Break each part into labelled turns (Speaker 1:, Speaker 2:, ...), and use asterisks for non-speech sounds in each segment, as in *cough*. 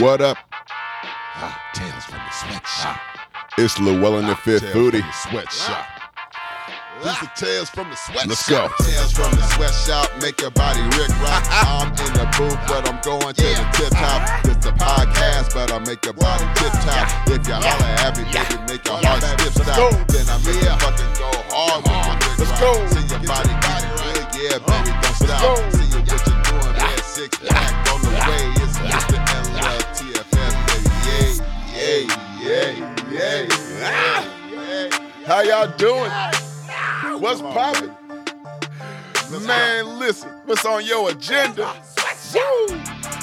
Speaker 1: What up?
Speaker 2: Ah, tales from the sweatshop. Ah.
Speaker 1: It's Llewellyn the Fifth
Speaker 2: Booty.
Speaker 1: Foodie.
Speaker 2: from the sweatshop. Ah. These are tales from the sweatshop.
Speaker 1: Let's go.
Speaker 2: Tales from the sweatshop, make your body rick rock. *laughs* Ah. I'm in the booth, but I'm going to the tip top. It's a podcast, but I make your body tip top. If you holler at me, baby, make your heart skip stop. Then I make you fucking go hard with your rick
Speaker 1: Let's
Speaker 2: rock.
Speaker 1: go.
Speaker 2: See your body get good, yeah, baby, don't stop. See you what you're doing, that six
Speaker 1: How y'all doing? What's poppin'? Man, listen, what's on your agenda? Woo!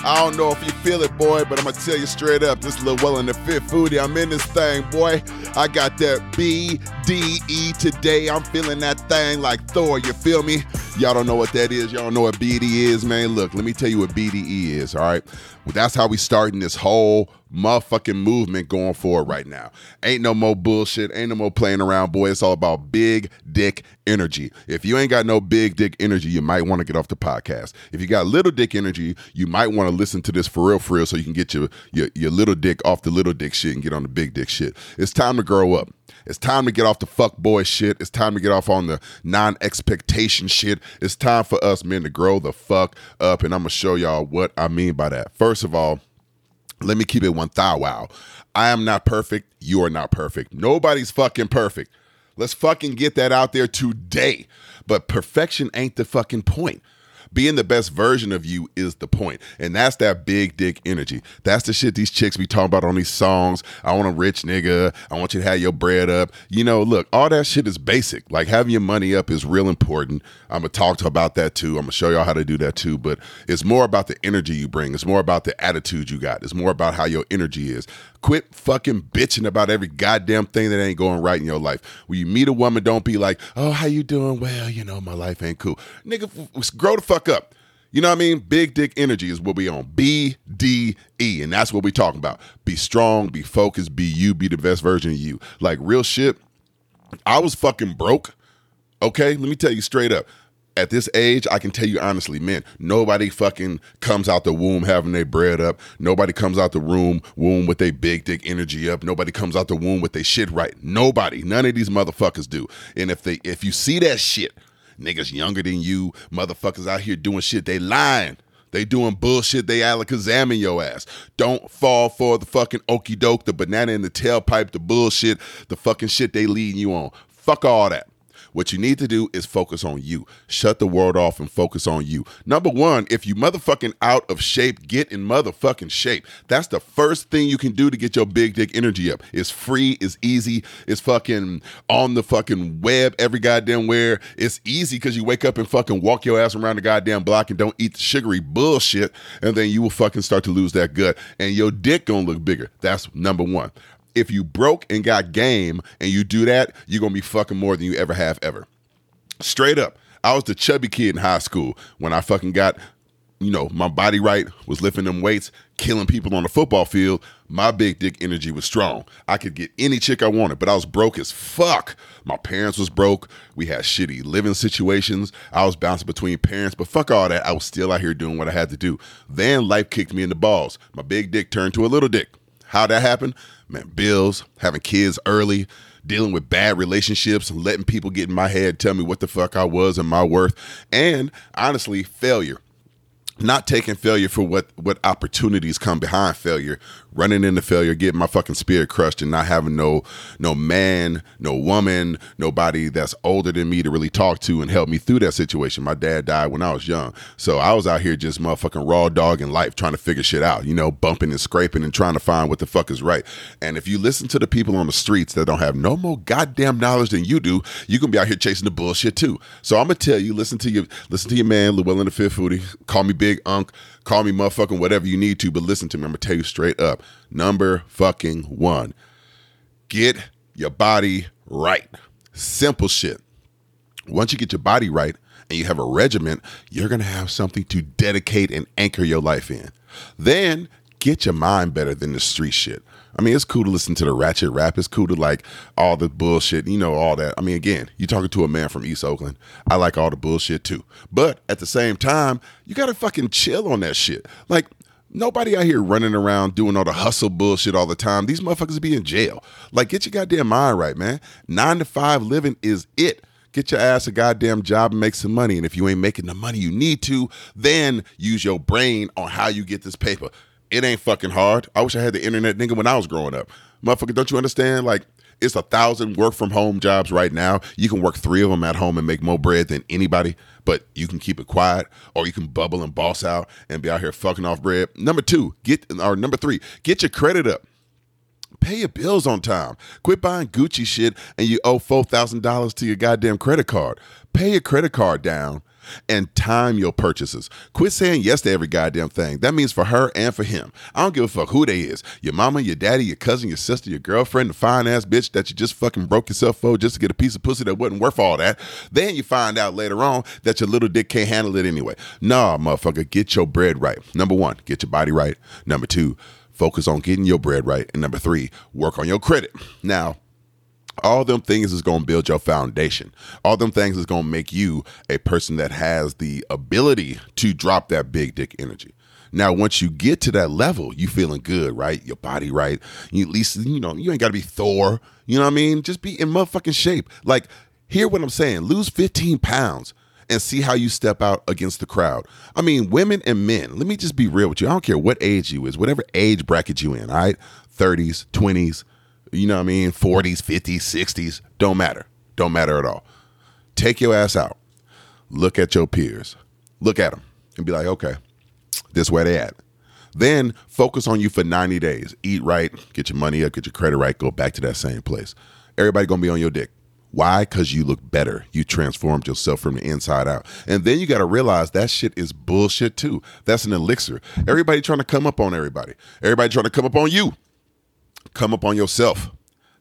Speaker 1: I don't know if you feel it, boy, but I'm gonna tell you straight up. This Llewellyn the Fit Foodie. I'm in this thing, boy. I got that BDE today. I'm feeling that thing like Thor. You feel me? Y'all don't know what that is. Y'all don't know what BDE is, man. Look, let me tell you what BDE is. All right. Well, that's how we starting this whole motherfucking movement going forward right now. Ain't no more bullshit. Ain't no more playing around, boy. It's all about big dick energy. If you ain't got no big dick energy, you might want to get off the podcast. If you got little dick energy, you might want to listen to this for real, for real, so you can get your, your your little dick off the little dick shit and get on the big dick shit. It's time to grow up. It's time to get off the fuck boy shit. It's time to get off on the non expectation shit. It's time for us men to grow the fuck up. And I'm gonna show y'all what I mean by that. First of all, let me keep it one thou wow. I am not perfect. You are not perfect. Nobody's fucking perfect. Let's fucking get that out there today. But perfection ain't the fucking point. Being the best version of you is the point. And that's that big dick energy. That's the shit these chicks be talking about on these songs. I want a rich nigga. I want you to have your bread up. You know, look, all that shit is basic. Like having your money up is real important. I'm gonna talk to about that too. I'm gonna show y'all how to do that too. But it's more about the energy you bring. It's more about the attitude you got. It's more about how your energy is. Quit fucking bitching about every goddamn thing that ain't going right in your life. When you meet a woman, don't be like, "Oh, how you doing?" Well, you know, my life ain't cool. Nigga, grow the fuck up. You know what I mean? Big dick energy is what we on. B D E, and that's what we talking about. Be strong, be focused, be you, be the best version of you. Like real shit. I was fucking broke. Okay, let me tell you straight up. At this age, I can tell you honestly, man, nobody fucking comes out the womb having their bread up. Nobody comes out the room womb with their big dick energy up. Nobody comes out the womb with their shit right. Nobody. None of these motherfuckers do. And if they if you see that shit, niggas younger than you, motherfuckers out here doing shit, they lying. They doing bullshit. They alakazaming your ass. Don't fall for the fucking okey doke, the banana in the tailpipe, the bullshit, the fucking shit they leading you on. Fuck all that. What you need to do is focus on you. Shut the world off and focus on you. Number one, if you motherfucking out of shape, get in motherfucking shape. That's the first thing you can do to get your big dick energy up. It's free, it's easy, it's fucking on the fucking web every goddamn where. It's easy because you wake up and fucking walk your ass around the goddamn block and don't eat the sugary bullshit, and then you will fucking start to lose that gut, and your dick gonna look bigger. That's number one if you broke and got game and you do that, you're gonna be fucking more than you ever have ever. Straight up. I was the chubby kid in high school when I fucking got, you know, my body right, was lifting them weights, killing people on the football field. My big dick energy was strong. I could get any chick I wanted, but I was broke as fuck. My parents was broke. We had shitty living situations. I was bouncing between parents, but fuck all that. I was still out here doing what I had to do. Then life kicked me in the balls. My big dick turned to a little dick. How'd that happened? Man, bills, having kids early, dealing with bad relationships, letting people get in my head tell me what the fuck I was and my worth, and honestly, failure. Not taking failure for what what opportunities come behind failure, running into failure, getting my fucking spirit crushed, and not having no no man, no woman, nobody that's older than me to really talk to and help me through that situation. My dad died when I was young, so I was out here just motherfucking raw dog in life, trying to figure shit out. You know, bumping and scraping and trying to find what the fuck is right. And if you listen to the people on the streets that don't have no more goddamn knowledge than you do, you can be out here chasing the bullshit too. So I'm gonna tell you, listen to your listen to your man, Llewellyn the Fit Foodie. Call me Big Unk. Call me motherfucking whatever you need to, but listen to me. I'm gonna tell you straight up. Number fucking one. Get your body right. Simple shit. Once you get your body right and you have a regiment, you're gonna have something to dedicate and anchor your life in. Then get your mind better than the street shit. I mean, it's cool to listen to the ratchet rap. It's cool to like all the bullshit, you know, all that. I mean, again, you're talking to a man from East Oakland. I like all the bullshit too. But at the same time, you gotta fucking chill on that shit. Like, Nobody out here running around doing all the hustle bullshit all the time. These motherfuckers be in jail. Like, get your goddamn mind right, man. Nine to five living is it. Get your ass a goddamn job and make some money. And if you ain't making the money you need to, then use your brain on how you get this paper. It ain't fucking hard. I wish I had the internet nigga when I was growing up. Motherfucker, don't you understand? Like, it's a thousand work from home jobs right now. You can work three of them at home and make more bread than anybody, but you can keep it quiet or you can bubble and boss out and be out here fucking off bread. Number two, get or number three, get your credit up. Pay your bills on time. Quit buying Gucci shit and you owe $4,000 to your goddamn credit card. Pay your credit card down and time your purchases. Quit saying yes to every goddamn thing. That means for her and for him. I don't give a fuck who they is. Your mama, your daddy, your cousin, your sister, your girlfriend, the fine ass bitch that you just fucking broke yourself for just to get a piece of pussy that wasn't worth all that. Then you find out later on that your little dick can't handle it anyway. Nah, motherfucker, get your bread right. Number one, get your body right. Number two, focus on getting your bread right. And number three, work on your credit. Now, all them things is going to build your foundation. All them things is going to make you a person that has the ability to drop that big dick energy. Now once you get to that level you feeling good right? Your body right. You at least you know you ain't got to be thor. You know what i mean? Just be in motherfucking shape. Like hear what i'm saying. Lose 15 pounds and see how you step out against the crowd. I mean, women and men, let me just be real with you. I don't care what age you is, whatever age bracket you in, all right? 30s, 20s, you know what I mean, 40s, 50s, 60s, don't matter. Don't matter at all. Take your ass out. Look at your peers. Look at them and be like, okay, this where they at. Then focus on you for 90 days. Eat right, get your money up, get your credit right, go back to that same place. Everybody gonna be on your dick. Why? Because you look better. You transformed yourself from the inside out. And then you got to realize that shit is bullshit too. That's an elixir. Everybody trying to come up on everybody. Everybody trying to come up on you come up on yourself.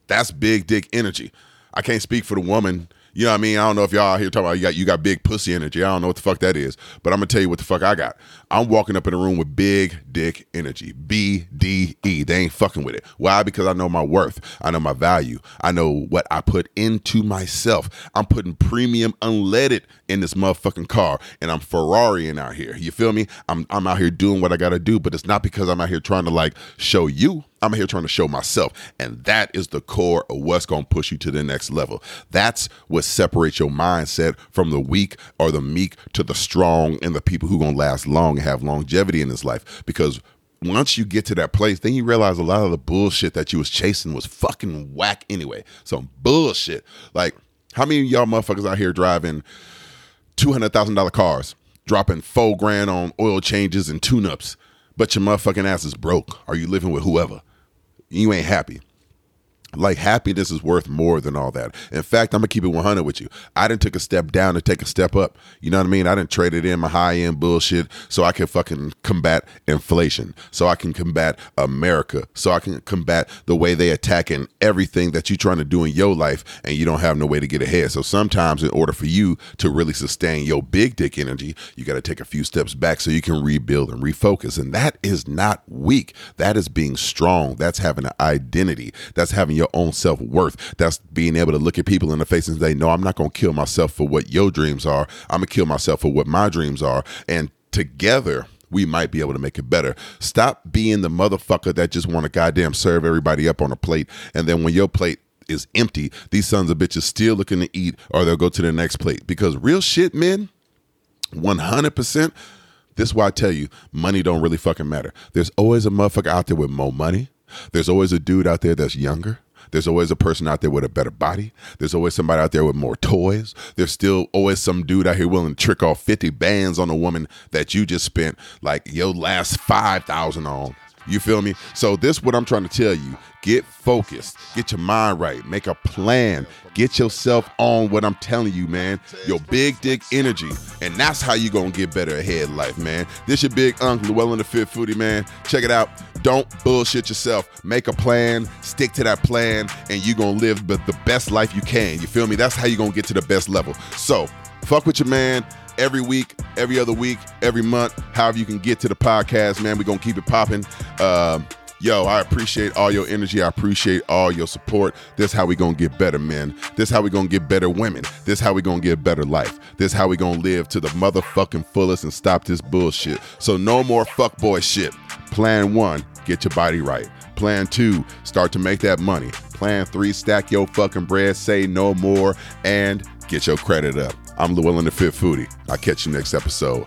Speaker 1: That's big dick energy. I can't speak for the woman you know what I mean? I don't know if y'all out here talking about you got you got big pussy energy. I don't know what the fuck that is, but I'm gonna tell you what the fuck I got. I'm walking up in a room with big dick energy. B D E. They ain't fucking with it. Why? Because I know my worth. I know my value. I know what I put into myself. I'm putting premium unleaded in this motherfucking car, and I'm Ferrarying out here. You feel me? I'm I'm out here doing what I gotta do, but it's not because I'm out here trying to like show you. I'm here trying to show myself. And that is the core of what's going to push you to the next level. That's what separates your mindset from the weak or the meek to the strong and the people who going to last long and have longevity in this life. Because once you get to that place, then you realize a lot of the bullshit that you was chasing was fucking whack anyway. Some bullshit. Like, how many y'all motherfuckers out here driving $200,000 cars, dropping four grand on oil changes and tune ups, but your motherfucking ass is broke? Are you living with whoever? You ain't happy. Like happiness is worth more than all that. In fact, I'm gonna keep it 100 with you. I didn't take a step down to take a step up. You know what I mean? I didn't trade it in my high end bullshit so I can fucking combat inflation, so I can combat America, so I can combat the way they attacking everything that you're trying to do in your life, and you don't have no way to get ahead. So sometimes, in order for you to really sustain your big dick energy, you got to take a few steps back so you can rebuild and refocus. And that is not weak. That is being strong. That's having an identity. That's having your your own self worth. That's being able to look at people in the face and say, no, I'm not going to kill myself for what your dreams are. I'm going to kill myself for what my dreams are. And together, we might be able to make it better. Stop being the motherfucker that just want to goddamn serve everybody up on a plate. And then when your plate is empty, these sons of bitches still looking to eat or they'll go to the next plate. Because real shit, men, 100%. This is why I tell you, money don't really fucking matter. There's always a motherfucker out there with more money. There's always a dude out there that's younger. There's always a person out there with a better body. There's always somebody out there with more toys. There's still always some dude out here willing to trick off 50 bands on a woman that you just spent like your last 5,000 on. You feel me? So this what I'm trying to tell you. Get focused. Get your mind right. Make a plan. Get yourself on what I'm telling you, man. Your big dick energy. And that's how you gonna get better ahead life, man. This your big uncle Llewellyn the Fit Foodie, man. Check it out. Don't bullshit yourself. Make a plan, stick to that plan, and you gonna live the best life you can. You feel me? That's how you gonna get to the best level. So fuck with your man every week, every other week, every month, however you can get to the podcast, man. We're gonna keep it popping. Uh, yo, I appreciate all your energy. I appreciate all your support. This is how we gonna get better, men. This how we gonna get better women. This how we gonna get a better life. This how we gonna live to the motherfucking fullest and stop this bullshit. So no more fuckboy shit. Plan one, get your body right. Plan two, start to make that money. Plan three, stack your fucking bread, say no more, and get your credit up. I'm Llewellyn the Fit Foodie. I'll catch you next episode.